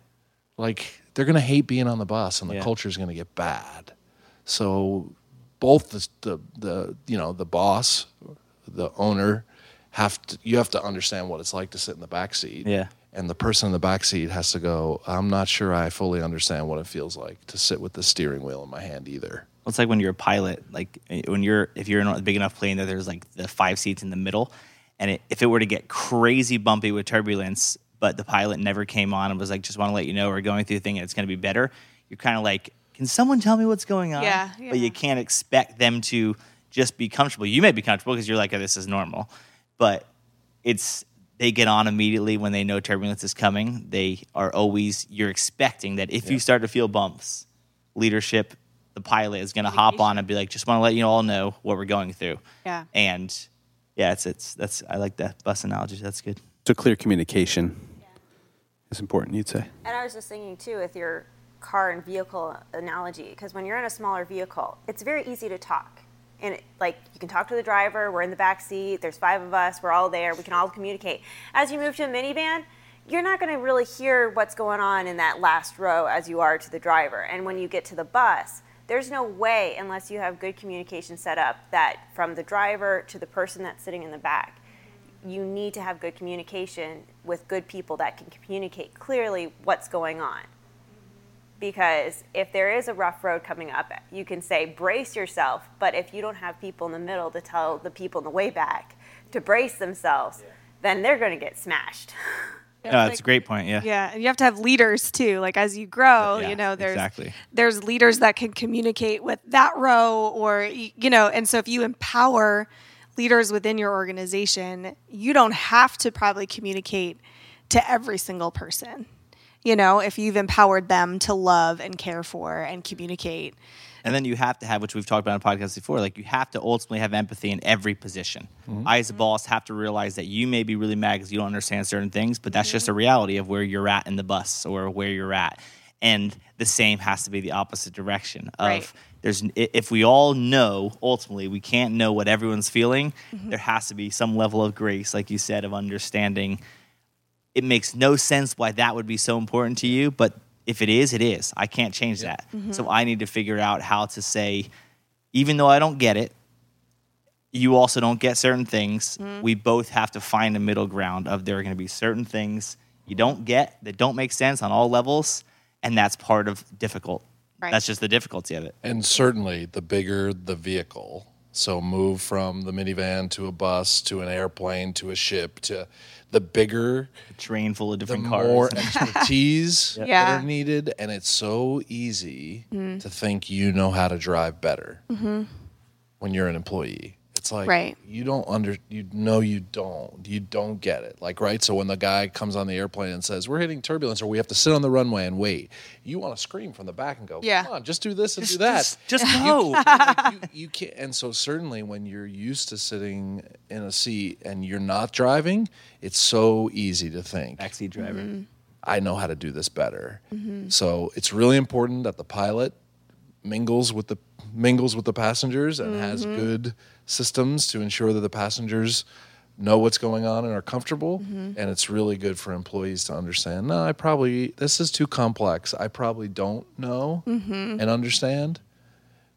Like they're going to hate being on the bus, and the Yeah. culture is going to get bad. So both the, the the you know the boss, the owner, have to you have to understand what it's like to sit in the back seat. Yeah. And the person in the back seat has to go. I'm not sure I fully understand what it feels like to sit with the steering wheel in my hand either. Well, It's like when you're a pilot, like when you're if you're in a big enough plane that there's like the five seats in the middle, and it, if it were to get crazy bumpy with turbulence, but the pilot never came on and was like, "Just want to let you know we're going through a thing and it's going to be better," you're kind of like, "Can someone tell me what's going on?" Yeah, But you can't expect them to just be comfortable. You may be comfortable because you're like, "Oh, this is normal," but it's they get on immediately when they know turbulence is coming. They are always you're expecting that if you start to feel bumps, leadership the pilot is going to hop on and be like, just want to let you all know what we're going through. Yeah. And yeah, it's it's that's I like that bus analogy. That's good. So clear communication is important, you'd say. And I was just thinking too, with your car and vehicle analogy, because when you're in a smaller vehicle, it's very easy to talk. And it, like you can talk to the driver, we're in the back seat, there's five of us, we're all there, we can all communicate. As you move to a minivan, you're not going to really hear what's going on in that last row as you are to the driver. And when you get to the bus, there's no way, unless you have good communication set up, that from the driver to the person that's sitting in the back, you need to have good communication with good people that can communicate clearly what's going on. Because if there is a rough road coming up, you can say, brace yourself. But if you don't have people in the middle to tell the people in the way back to brace themselves, then they're going to get smashed. Yeah, that's a great point. Yeah. Yeah, and you have to have leaders too. Like as you grow, Yeah, you know, there's exactly. there's leaders that can communicate with that row, or you know, and so if you empower leaders within your organization, you don't have to probably communicate to every single person. You know, if you've empowered them to love and care for and communicate. And then you have to have, which we've talked about in podcasts before, like you have to ultimately have empathy in every position. Mm-hmm. I, as a boss, have to realize that you may be really mad because you don't understand certain things, but that's mm-hmm. just a reality of where you're at in the bus or where you're at. And the same has to be the opposite direction of Right. there's if we all know ultimately we can't know what everyone's feeling, mm-hmm. there has to be some level of grace, like you said, of understanding it makes no sense why that would be so important to you, but if it is, it is. I can't change that. Mm-hmm. So I need to figure out how to say, even though I don't get it, you also don't get certain things. Mm-hmm. We both have to find a middle ground of there are going to be certain things you don't get that don't make sense on all levels, and that's part of difficult. Right. That's just the difficulty of it. And certainly, the bigger the vehicle, so move from the minivan to a bus to an airplane to a ship to the bigger, A train full of the different cars. more expertise that are needed. And it's so easy mm. to think you know how to drive better mm-hmm. when you're an employee. It's like Right. you don't under you know you don't. You don't get it. Like right? So when the guy comes on the airplane and says we're hitting turbulence or we have to sit on the runway and wait you want to scream from the back and go Yeah. come on just do this and do that. Just, just go. like, you, you can't and so certainly when you're used to sitting in a seat and you're not driving it's so easy to think taxi driver. Mm-hmm. i know how to do this better. Mm-hmm. So it's really important that the pilot mingles with the mingles with the passengers and has mm-hmm. good systems to ensure that the passengers know what's going on and are comfortable mm-hmm. and it's really good for employees to understand no i probably this is too complex. I probably don't know mm-hmm. and understand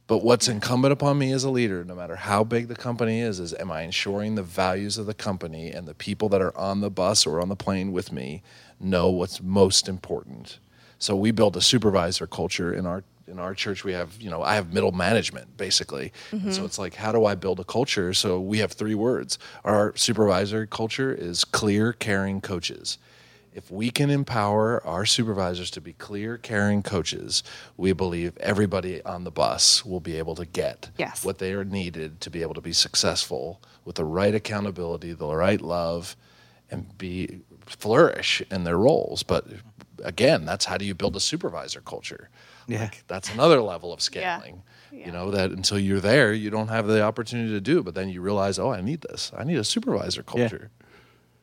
but what's incumbent upon me as a leader, no matter how big the company is, is am I ensuring the values of the company and the people that are on the bus or on the plane with me know what's most important? So we build a supervisor culture in our in our church. We have you know I have middle management basically, and so mm-hmm. it's like how do I build a culture? So we have three words. Our supervisor culture is clear, caring coaches. If we can empower our supervisors to be clear, caring coaches, we believe everybody on the bus will be able to get Yes. what they are needed to be able to be successful with the right accountability, the right love, and be flourish in their roles. But again, that's how do you build a supervisor culture? Yeah. Like, that's another level of scaling. Yeah, You know, that until you're there, you don't have the opportunity to do, it. but then you realize, oh, I need this. I need a supervisor culture.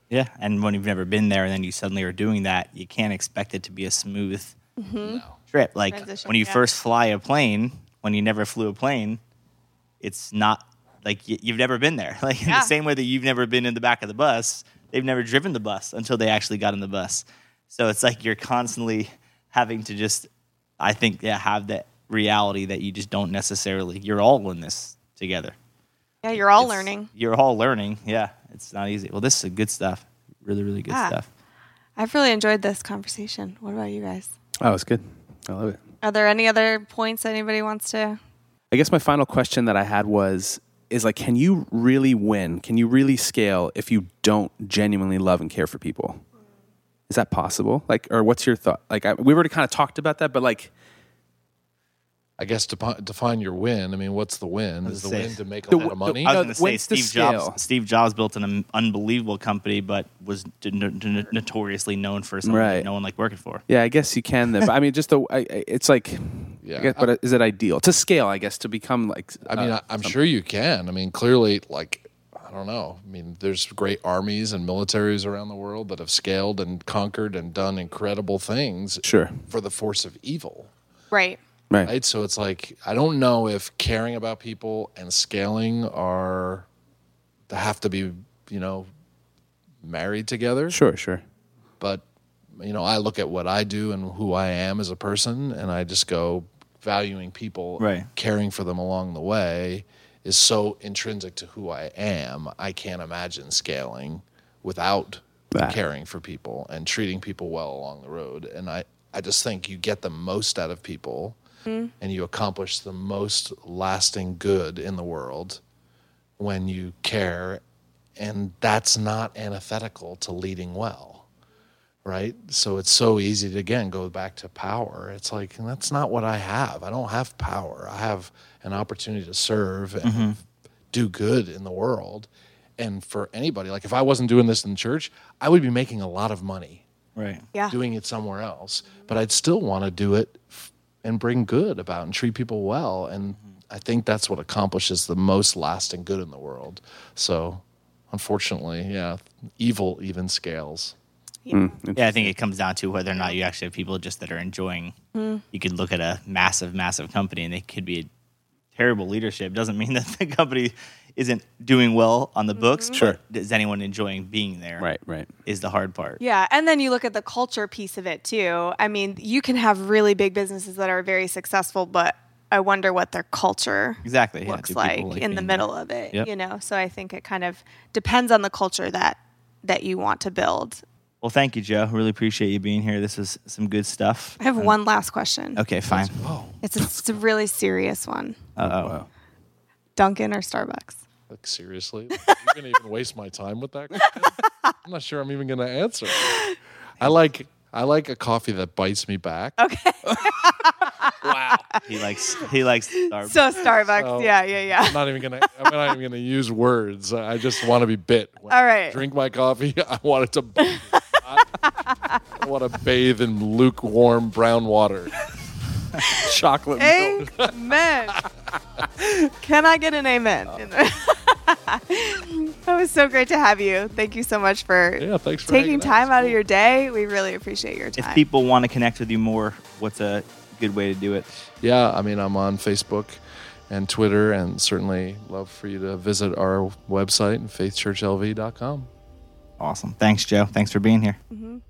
Yeah, and when you've never been there and then you suddenly are doing that, you can't expect it to be a smooth mm-hmm. trip. Like Transition, when you yeah. first fly a plane, when you never flew a plane, it's not like y- you've never been there. Like in the same way that you've never been in the back of the bus, they've never driven the bus until they actually got in the bus. So it's like you're constantly having to just, I think, yeah, have that reality that you just don't necessarily. You're all in this together. Yeah, you're all It's- learning. You're all learning. Yeah, it's not easy. Well, this is good stuff. Really, really good Yeah. stuff. I've really enjoyed this conversation. What about you guys? Oh, it's good. I love it. Are there any other points anybody wants to? I guess my final question that I had was is like can you really win? Can you really scale if you don't genuinely love and care for people? Is that possible? Like or what's your thought? Like I, we already kind of talked about that, but like I guess depi- define your win. I mean, what's the win? Is the say- win to make a The lot of money? I was going to say Steve? Jobs. Steve Jobs built an um, unbelievable company, but was d- n- n- notoriously known for something Right. that no one liked working for. yeah, I guess you can. But I mean, just the I, I- it's like yeah, Yeah. I guess, but is it ideal to scale? I guess to become like. I mean, uh, I, I'm sure you can. I mean, clearly, like, I don't know. I mean, there's great armies and militaries around the world that have scaled and conquered and done incredible things Sure. for the force of evil. Right. Right. Right. So it's like, I don't know if caring about people and scaling are, they have to be, you know, married together. Sure. Sure. but you know i look at what i do and who i am as a person and i just go valuing people Right. caring for them along the way is so intrinsic to who i am i can't imagine scaling without That. caring for people and treating people well along the road. And i i just think you get the most out of people mm-hmm. and you accomplish the most lasting good in the world when you care. And that's not antithetical to leading well right? So it's so easy to again go back to power. It's like that's not what i have. I don't have power. I have an opportunity to serve and mm-hmm. do good in the world and for anybody like if i wasn't doing this in church i would be making a lot of money Right. Yeah. doing it somewhere else but i'd still want to do it f- and bring good about and treat people well and mm-hmm. i think that's what accomplishes the most lasting good in the world so unfortunately yeah evil even scales Yeah. Hmm, yeah, I think it comes down to whether or not you actually have people just that are enjoying. Hmm. You could look at a massive, massive company, and they could be a terrible leadership. Doesn't mean that the company isn't doing well on the books. Mm-hmm. Sure. but Is anyone enjoying being there? Right. Right. Is the hard part. Yeah, and then you look at the culture piece of it too. I mean, you can have really big businesses that are very successful, but I wonder what their culture Exactly. looks Do like, people in the middle there? of it. Yep. You know, so I think it kind of depends on the culture that that you want to build. Well, thank you, Joe. Really appreciate you being here. This is some good stuff. I have one last question. Okay, fine. It's a, it's a really serious one. Uh oh. Wow. Dunkin' or Starbucks? like seriously you're gonna even waste my time with that question? i'm not sure i'm even gonna answer i like i like a coffee that bites me back Okay. Wow. He likes he likes Starbucks. So Starbucks, So- yeah, yeah, yeah. I'm not even gonna. I'm not even gonna use words. I just want to be bit. When All I drink my coffee. I want it to. Bite. I want to bathe in lukewarm brown water. Chocolate milk. Amen. Can I get an amen? Uh. that was so great to have you. Thank you so much for Yeah, thanks for taking hanging out. time It's out of your day. We really appreciate your time. if people want to connect with you more, what's a good way to do it? Yeah, I mean, I'm on Facebook and Twitter, and certainly love for you to visit our website, faithchurchlv.com. Awesome. Thanks, Joe. Thanks for being here. Mhm.